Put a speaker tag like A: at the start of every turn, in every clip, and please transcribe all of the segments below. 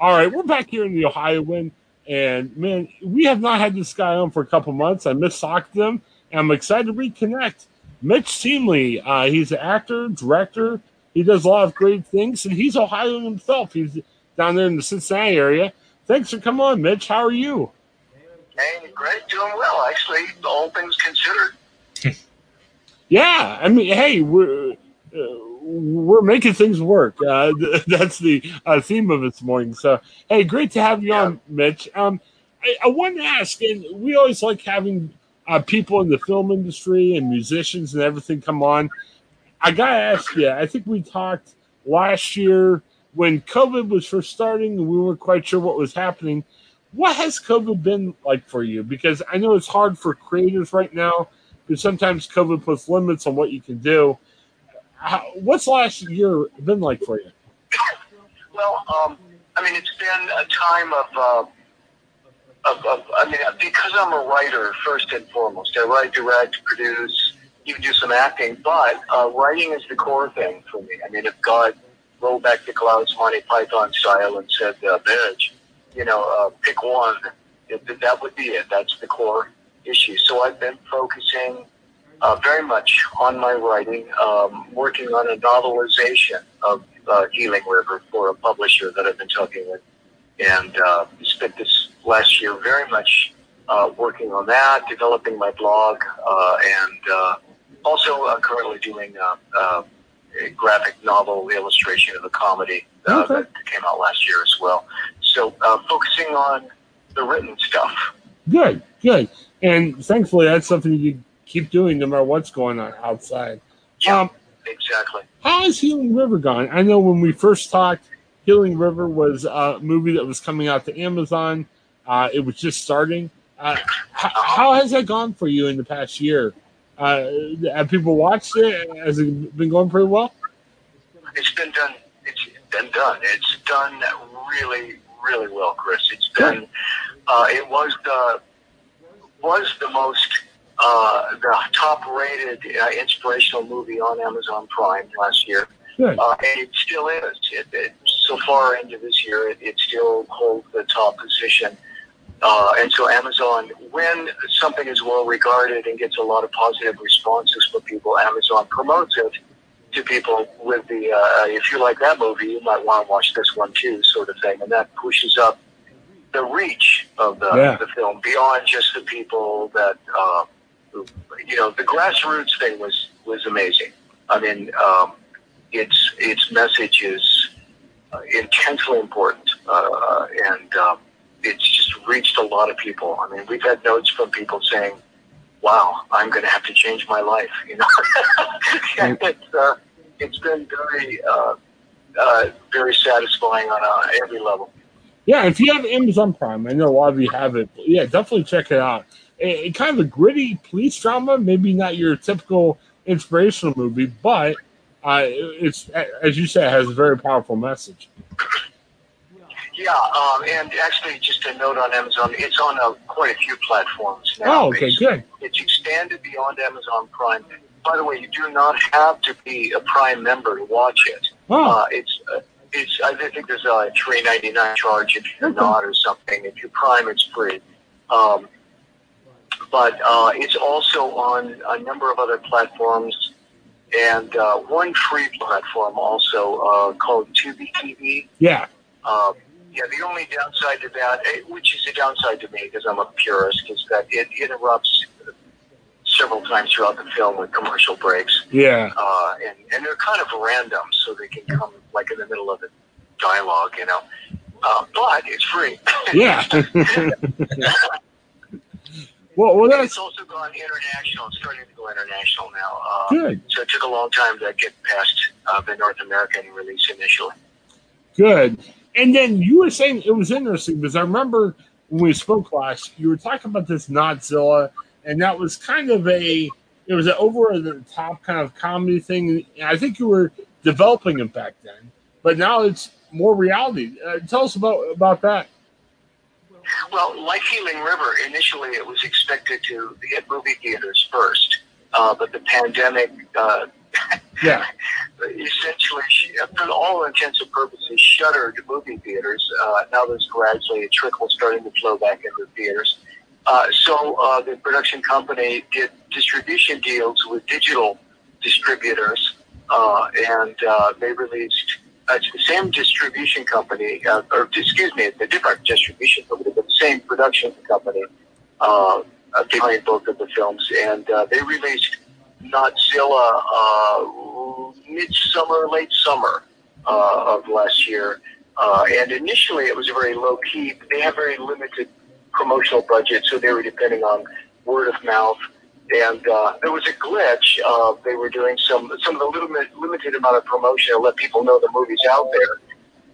A: All right, we're back here in the Ohio wind, and man, we have not had this guy on for a couple months. I miss to him, and I'm excited to reconnect. Mitch Teemley, uh, he's an actor, director. He does a lot of great things, and he's Ohioan himself. He's down there in the Cincinnati area. Thanks for coming on, Mitch. How are you?
B: Hey, great, doing well. Actually, all things considered.
A: yeah, I mean, hey, we're. Uh, we're making things work. Uh, that's the uh, theme of this morning. So, hey, great to have you yeah. on, Mitch. Um, I, I wanted to ask, and we always like having uh, people in the film industry and musicians and everything come on. I gotta ask you. I think we talked last year when COVID was first starting, and we weren't quite sure what was happening. What has COVID been like for you? Because I know it's hard for creators right now, because sometimes COVID puts limits on what you can do how, what's last year been like for you?
B: Well, um, I mean, it's been a time of, uh, of, of, I mean, because I'm a writer first and foremost. I write, direct, produce, even do some acting, but uh, writing is the core thing for me. I mean, if God rolled back the clouds, Monty Python style, and said, uh, "Mitch," you know, uh, pick one, it, that would be it. That's the core issue. So I've been focusing uh, very much on my writing, um, working on a novelization of uh, Healing River for a publisher that I've been talking with, and uh, spent this last year very much uh, working on that, developing my blog, uh, and uh, also uh, currently doing a graphic novel illustration of a comedy uh, okay. that came out last year as well. So uh, focusing on the written stuff.
A: Good, good. And thankfully, that's something you keep doing no matter what's going on outside.
B: Yeah, um, exactly.
A: How has Healing River gone? I know when we first talked, Healing River was a movie that was coming out to Amazon. Uh, it was just starting. Uh, how, how has that gone for you in the past year? Uh, have people watched it? Has it been going pretty well?
B: It's been done. It's been done. It's done really, really well, Chris. It's been. Uh, it was the was the most uh, the top-rated uh, inspirational movie on Amazon Prime last year. Uh, and it still is. It, it, so far into this year, it, it still holds the top position. Uh, and so Amazon, when something is well regarded and gets a lot of positive responses from people, Amazon promotes it to people with the, uh, if you like that movie, you might want to watch this one too, sort of thing. And that pushes up the reach of the, yeah. the film beyond just the people that, uh, you know, the grassroots thing was was amazing. I mean, um, its its message is uh, intensely important, uh, and um, it's just reached a lot of people. I mean, we've had notes from people saying, "Wow, I'm going to have to change my life." You know, and it's uh, it's been very uh, uh, very satisfying on uh, every level.
A: Yeah, if you have Amazon Prime, I know a lot of you have it. Yeah, definitely check it out a, a kind of a gritty police drama. Maybe not your typical inspirational movie, but uh, it's as you said, it has a very powerful message.
B: Yeah, um, and actually, just a note on Amazon, it's on uh, quite a few platforms now.
A: Oh, okay, good.
B: It's expanded beyond Amazon Prime. By the way, you do not have to be a Prime member to watch it. Oh. Uh, it's uh, it's I think there's a three ninety nine charge if you're okay. not or something. If you're Prime, it's free. Um, but uh, it's also on a number of other platforms and uh, one free platform also uh, called Tubi TV.
A: Yeah.
B: Uh, yeah, the only downside to that, eh, which is a downside to me because I'm a purist, is that it interrupts several times throughout the film with commercial breaks.
A: Yeah.
B: Uh, and, and they're kind of random, so they can come like in the middle of a dialogue, you know. Uh, but it's free.
A: Yeah. well, well, that's
B: it's also gone international. It's starting to go international now. Uh,
A: good.
B: So it took a long time to get past uh, the North American release initially.
A: Good. And then you were saying it was interesting because I remember when we spoke last, you were talking about this Notzilla, and that was kind of a it was an over the top kind of comedy thing. And I think you were developing it back then, but now it's more reality. Uh, tell us about about that.
B: Well, like Healing River, initially it was expected to at movie theaters first, uh, but the pandemic uh,
A: Yeah.
B: essentially, for all intents and purposes, shuttered movie theaters. Uh, now there's gradually a trickle starting to flow back into theaters. Uh, so uh, the production company did distribution deals with digital distributors, uh, and uh, they released. Uh, it's the same distribution company, uh, or excuse me, a different distribution company, but the same production company uh, uh, behind both of the films, and uh, they released Notzilla uh, midsummer, late summer uh, of last year. Uh, and initially, it was very low key. They have very limited promotional budget, so they were depending on word of mouth. And uh, there was a glitch. Uh, they were doing some some of the bit, limited amount of promotion to let people know the movie's out there.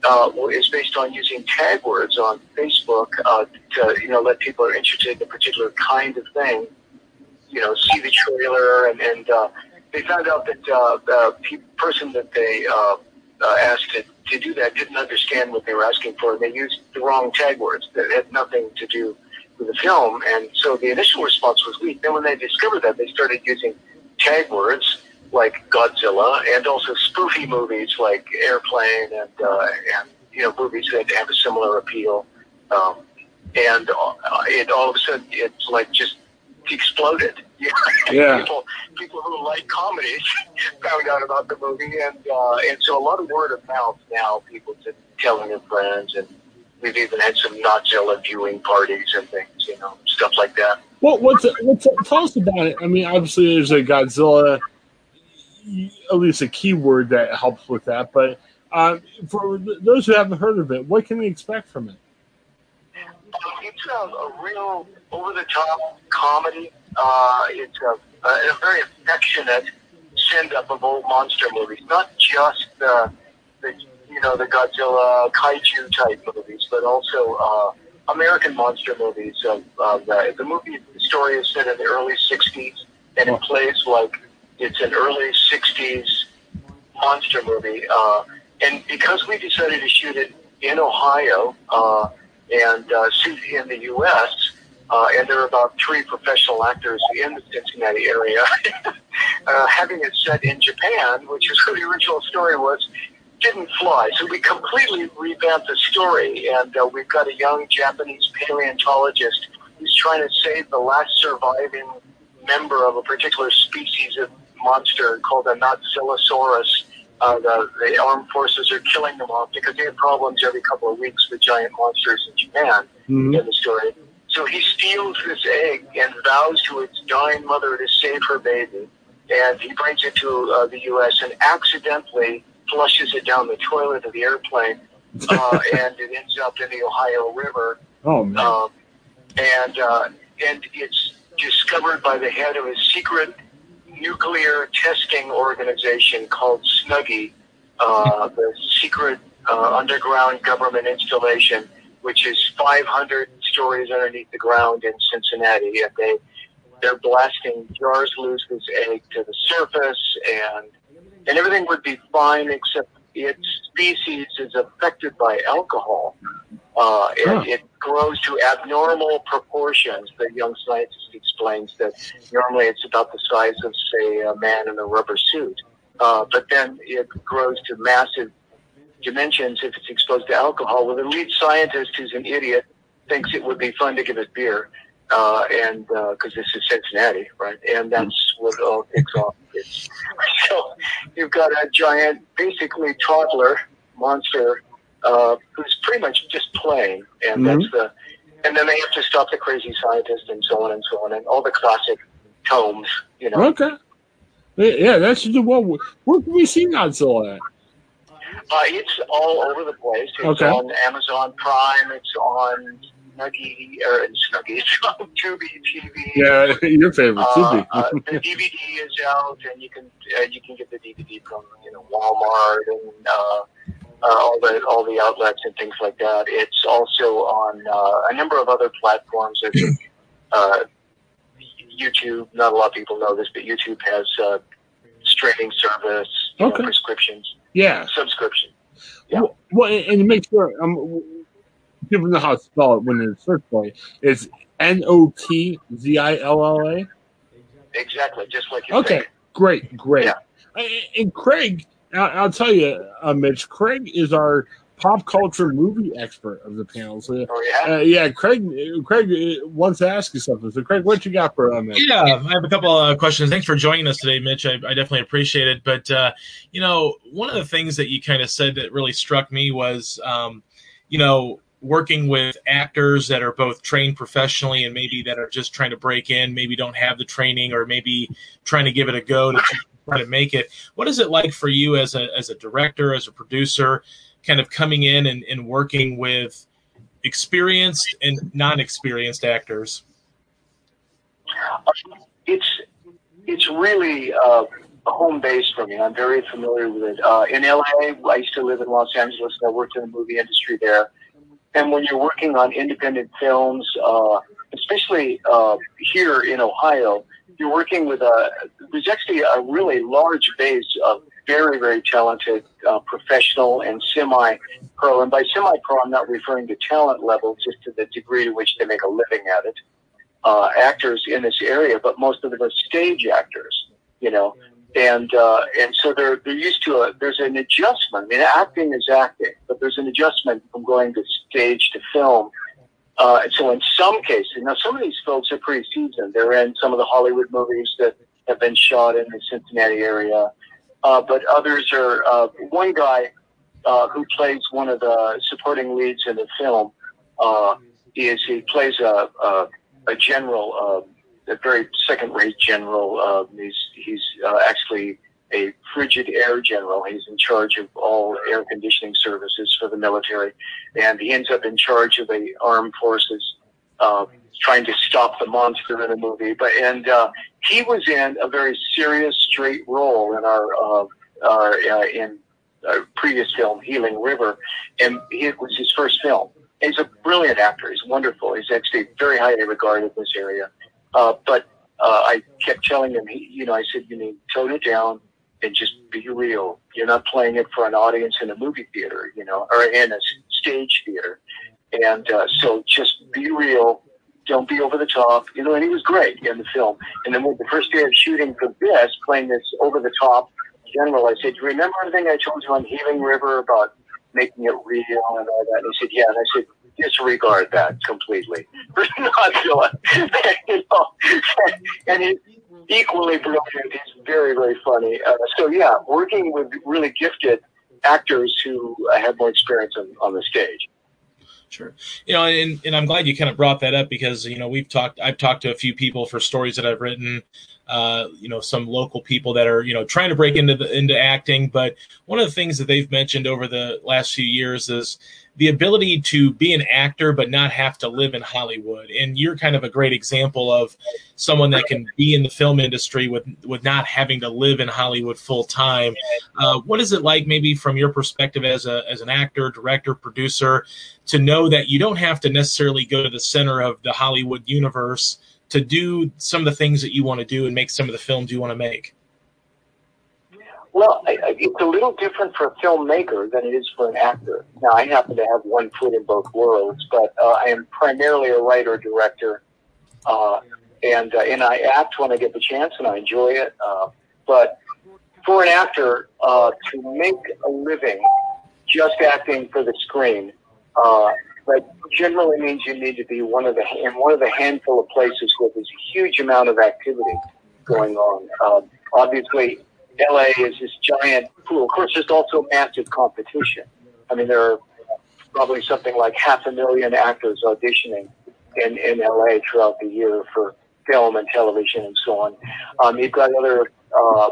B: Uh, is based on using tag words on Facebook uh, to you know let people who are interested in a particular kind of thing you know, see the trailer, and, and uh, they found out that uh, the pe- person that they uh, uh, asked to, to do that didn't understand what they were asking for, and they used the wrong tag words that had nothing to do the film, and so the initial response was weak. Then when they discovered that, they started using tag words like Godzilla, and also spoofy movies like Airplane, and uh, and you know movies that have a similar appeal. Um, and uh, it all of a sudden it's like just exploded.
A: Yeah.
B: people people who like comedies found out about the movie, and uh, and so a lot of word of mouth now. People to telling their friends, and we've even had some Notzilla viewing parties and things, you know, stuff like that.
A: What what's what's tell us about it? I mean, obviously there's a Godzilla, at least a keyword that helps with that. But uh, for those who haven't heard of it, what can we expect from it?
B: It's a, a real over-the-top comedy. Uh, it's a, a, a very affectionate send-up of old monster movies, not just the, the you know the Godzilla kaiju type movies, but also uh, American monster movies. Of, of the, the movie story is set in the early '60s, and it plays like it's an early '60s monster movie. Uh, and because we decided to shoot it in Ohio uh, and uh, shoot in the U.S., uh, and there are about three professional actors in the Cincinnati area, uh, having it set in Japan, which is where the original story was, didn't fly. So we completely revamped the story, and uh, we've got a young Japanese paleontologist who's trying to save the last surviving member of a particular species of monster called a Notzillasaurus. Uh, the, the armed forces are killing them off because they have problems every couple of weeks with giant monsters in Japan
A: Mhm.
B: in the story. So he steals this egg and vows to its dying mother to save her baby. And he brings it to uh, the U.S. and accidentally flushes it down the toilet of the airplane. Uh, and it ends up in the Ohio River.
A: Oh man,
B: Um, and uh, and it's discovered by the head of a secret nuclear testing organization called Snuggie, uh, the secret uh, underground government installation, which is 500 stories underneath the ground in Cincinnati, and they they're blasting jars loose this egg to the surface, and and everything would be fine except its species is affected by alcohol. Uh,
A: Huh.
B: it grows to abnormal proportions. The young scientist explains that normally it's about the size of, say, a man in a rubber suit. Uh, but then it grows to massive dimensions if it's exposed to alcohol. Well, the lead scientist, who's an idiot, thinks it would be fun to give it beer, uh, and because this is Cincinnati, right? And that's what all kicks off. It's, so you've got a giant, basically toddler monster uh, who's pretty much just playing, and
A: Mhm.
B: that's the. And then they have to stop the crazy scientist and so on and so on, and all the classic tomes. You know,
A: Okay. Yeah, that's the one. Where can we see Notzilla at?
B: uh, it's all over the place. It's
A: Okay.
B: on Amazon Prime. It's on Snuggy or Snuggy. On Tubi TV.
A: Yeah, your favorite,
B: Uh,
A: Tubi.
B: uh, the DVD is out, and you can uh, you can get the DVD from you know Walmart and uh, uh, all the all the outlets and things like that. It's also on uh, a number of other platforms. Uh, YouTube. Not a lot of people know this, but YouTube has uh, streaming service,
A: Okay.
B: know, prescriptions,
A: yeah.
B: subscription. Yeah.
A: Well, well, and to make sure, um, people know how to spell it when they search for it. It's N O T Z I L L A.
B: Exactly, just like you
A: Okay,
B: said.
A: great, great.
B: Yeah.
A: And- And Craig, I'll, I'll tell you, uh, Mitch. Craig is our pop culture movie expert of the panel. So,
B: Oh yeah.
A: uh, yeah, Craig. Craig uh, wants to ask you something. So, Craig, what you got for uh,
C: Yeah, I have a couple of questions. Thanks for joining us today, Mitch. I, I definitely appreciate it. But uh, you know, one of the things that you kind of said that really struck me was, um, you know, working with actors that are both trained professionally and maybe that are just trying to break in, maybe don't have the training, or maybe trying to give it a go to try to make it. What is it like for you as a as a director, as a producer, kind of coming in and, and working with experienced and non-experienced actors?
B: it's it's really uh, home base for me. I'm very familiar with it. Uh, in LA, I used to live in Los Angeles. I worked in the movie industry there. And when you're working on independent films, uh, especially uh, here in Ohio, you're working with a. There's actually a really large base of very, very talented uh, professional and semi-pro. And by semi-pro, I'm not referring to talent level, just to the degree to which they make a living at it uh, actors in this area, but most of them are stage actors, you know, and uh, and so they're they're used to a there's an adjustment. I mean, acting is acting, but there's an adjustment from going to stage to film. Uh, and so in some cases, now some of these folks are pretty seasoned. They're in some of the Hollywood movies that have been shot in the Cincinnati area, uh, but others are. Uh, one guy uh, who plays one of the supporting leads in the film uh, is he plays a, a a general, uh, a very second-rate general. Uh, he's he's uh, actually a frigid air general. He's in charge of all air conditioning services for the military, and he ends up in charge of the armed forces, uh, trying to stop the monster in the movie. But and uh, he was in a very serious, straight role in our uh, our uh, in our previous film, Healing River, and it was his first film he's a brilliant actor. He's wonderful. He's actually very highly regarded in this area. Uh, but uh, I kept telling him, he, you know, I said, you need to tone it down and just be real. You're not playing it for an audience in a movie theater, you know, or in a stage theater. And uh, so just be real. Don't be over the top, you know. And he was great in the film. And then with the first day of shooting for this, playing this over the top general, I said, "You remember everything I told you on Healing River about making it real and all that. And he said, yeah. And I said, disregard that completely. Not you know. and he's equally brilliant. He's very, very funny. Uh, so yeah, working with really gifted actors who uh, have more experience on, on the stage.
C: Sure. You know, and, and I'm glad you kind of brought that up because, you know, we've talked, I've talked to a few people for stories that I've written, uh, you know, some local people that are, you know, trying to break into the, into acting. But one of the things that they've mentioned over the last few years is the ability to be an actor, but not have to live in Hollywood. And you're kind of a great example of someone that can be in the film industry with, with not having to live in Hollywood full time. Uh, what is it like maybe from your perspective as a, as an actor, director, producer, to know that you don't have to necessarily go to the center of the Hollywood universe to do some of the things that you want to do and make some of the films you want to make.
B: Well, I, I, it's a little different for a filmmaker than it is for an actor. Now, I happen to have one foot in both worlds, but uh, I am primarily a writer director, uh, and uh, and I act when I get the chance, and I enjoy it. Uh, but for an actor uh, to make a living just acting for the screen, uh, that generally means you need to be one of the in one of the handful of places where there's a huge amount of activity going on. Um, obviously, LA is this giant pool. Of course, there's also massive competition. I mean, there are probably something like half a million actors auditioning in, in LA throughout the year for film and television and so on. Um, you've got other uh,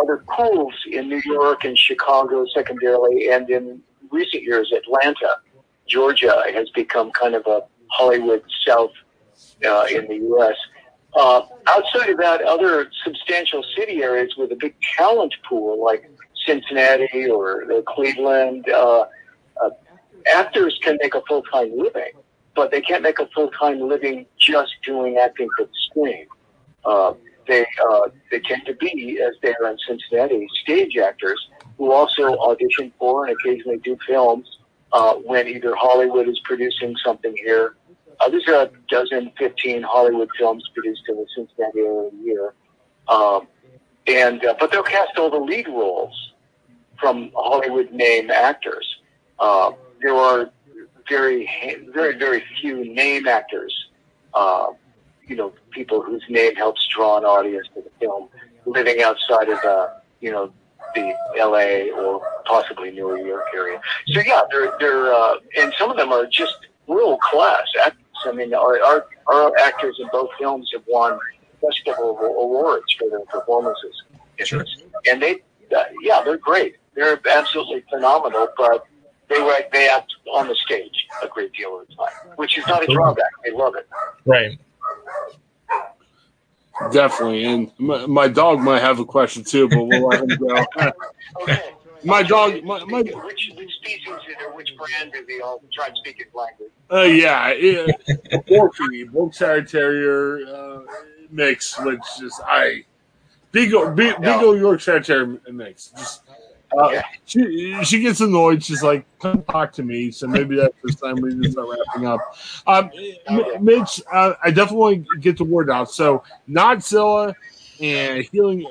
B: other pools in New York and Chicago secondarily, and in recent years, Atlanta, Georgia has become kind of a Hollywood South uh, in the U.S. Uh, outside of that, other substantial city areas with a big talent pool like Cincinnati or Cleveland, uh, uh, actors can make a full time living, but they can't make a full time living just doing acting for the screen. Uh, they uh, they tend to be, as they are in Cincinnati, stage actors who also audition for and occasionally do films uh, when either Hollywood is producing something here. Uh, there's a dozen, 15 Hollywood films produced in the Cincinnati area a year. Um, and uh, but they'll cast all the lead roles from Hollywood name actors. Uh, there are very, very, very few name actors. Uh, you know, people whose name helps draw an audience to the film, living outside of the, you know, the L.A. or possibly New York area. So yeah, they're they're uh, and some of them are just world class actors. I mean, our, our our actors in both films have won festival awards for their performances.
C: Sure.
B: And they, uh, yeah, they're great. They're absolutely phenomenal, but they write they act on the stage a great deal of the time, which is not a drawback. They love it.
C: Right.
A: Definitely, and my, my, dog might have a question too, but we'll let him go. okay. My dog, my, my
B: which, which species is or which brand do they all try to speak his language?
A: Uh, yeah, it, Borky, Yorkshire Terrier uh, mix, which is I Beagle, Be, Beagle Yorkshire Terrier mix. Just uh, she she gets annoyed. She's like, "Come talk to me." So maybe that's the time we just start wrapping up. Um, Mitch, uh, I definitely get the word out. So Notzilla and Healing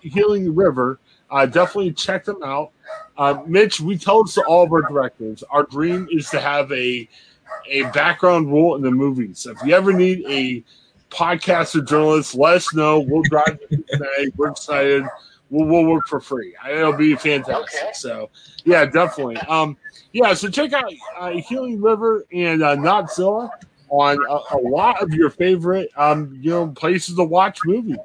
A: Healing River, uh, definitely check them out. Uh, Mitch, we tell this to all of our directors. Our dream is to have a a background role in the movies. If you ever need a podcaster journalist, let us know. We'll drive you today. We're excited we'll, we'll work for free. It'll be fantastic. Okay. So, yeah, definitely. Um, yeah, so check out uh, Healing River and uh, Notzilla on a, a, lot of your favorite, um, you know, places to watch movies.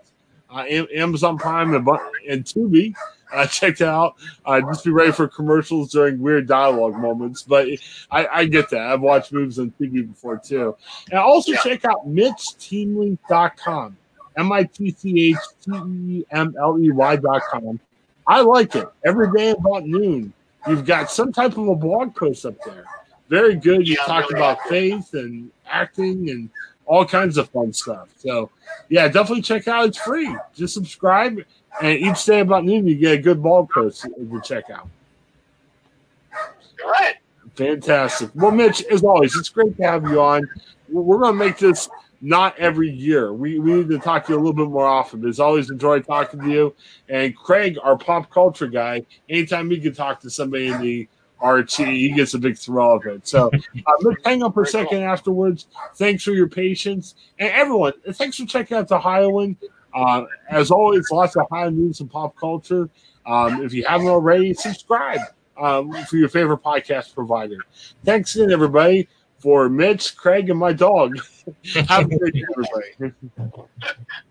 A: Uh, Amazon Prime and, and Tubi. Uh, check out. Uh, just be ready for commercials during weird dialogue moments. But I, I get that. I've watched movies on TV before too. And also yeah. check out MitchTeemley.com. M I T C H T E M L E Y dot com. I like it. Every day about noon, you've got some type of a blog post up there. Very good. You yeah, talk really about faith and acting and all kinds of fun stuff. So, yeah, definitely check out. It's free. Just subscribe, and each day about noon, you get a good blog post to check out.
B: All right.
A: Fantastic. Well, Mitch, as always, it's great to have you on. We're going to make this not every year. We, we need to talk to you a little bit more often. It's always enjoyed talking to you. And Craig, our pop culture guy, anytime he can talk to somebody in the RT, he gets a big thrill of it. So uh, let's hang up for a second afterwards. Thanks for your patience. And everyone, thanks for checking out the Highland. Uh, as always, lots of high news and pop culture. Um, if you haven't already, subscribe um, for your favorite podcast provider. Thanks again, everybody for Mitch, Craig, and my dog. Have a good day, everybody.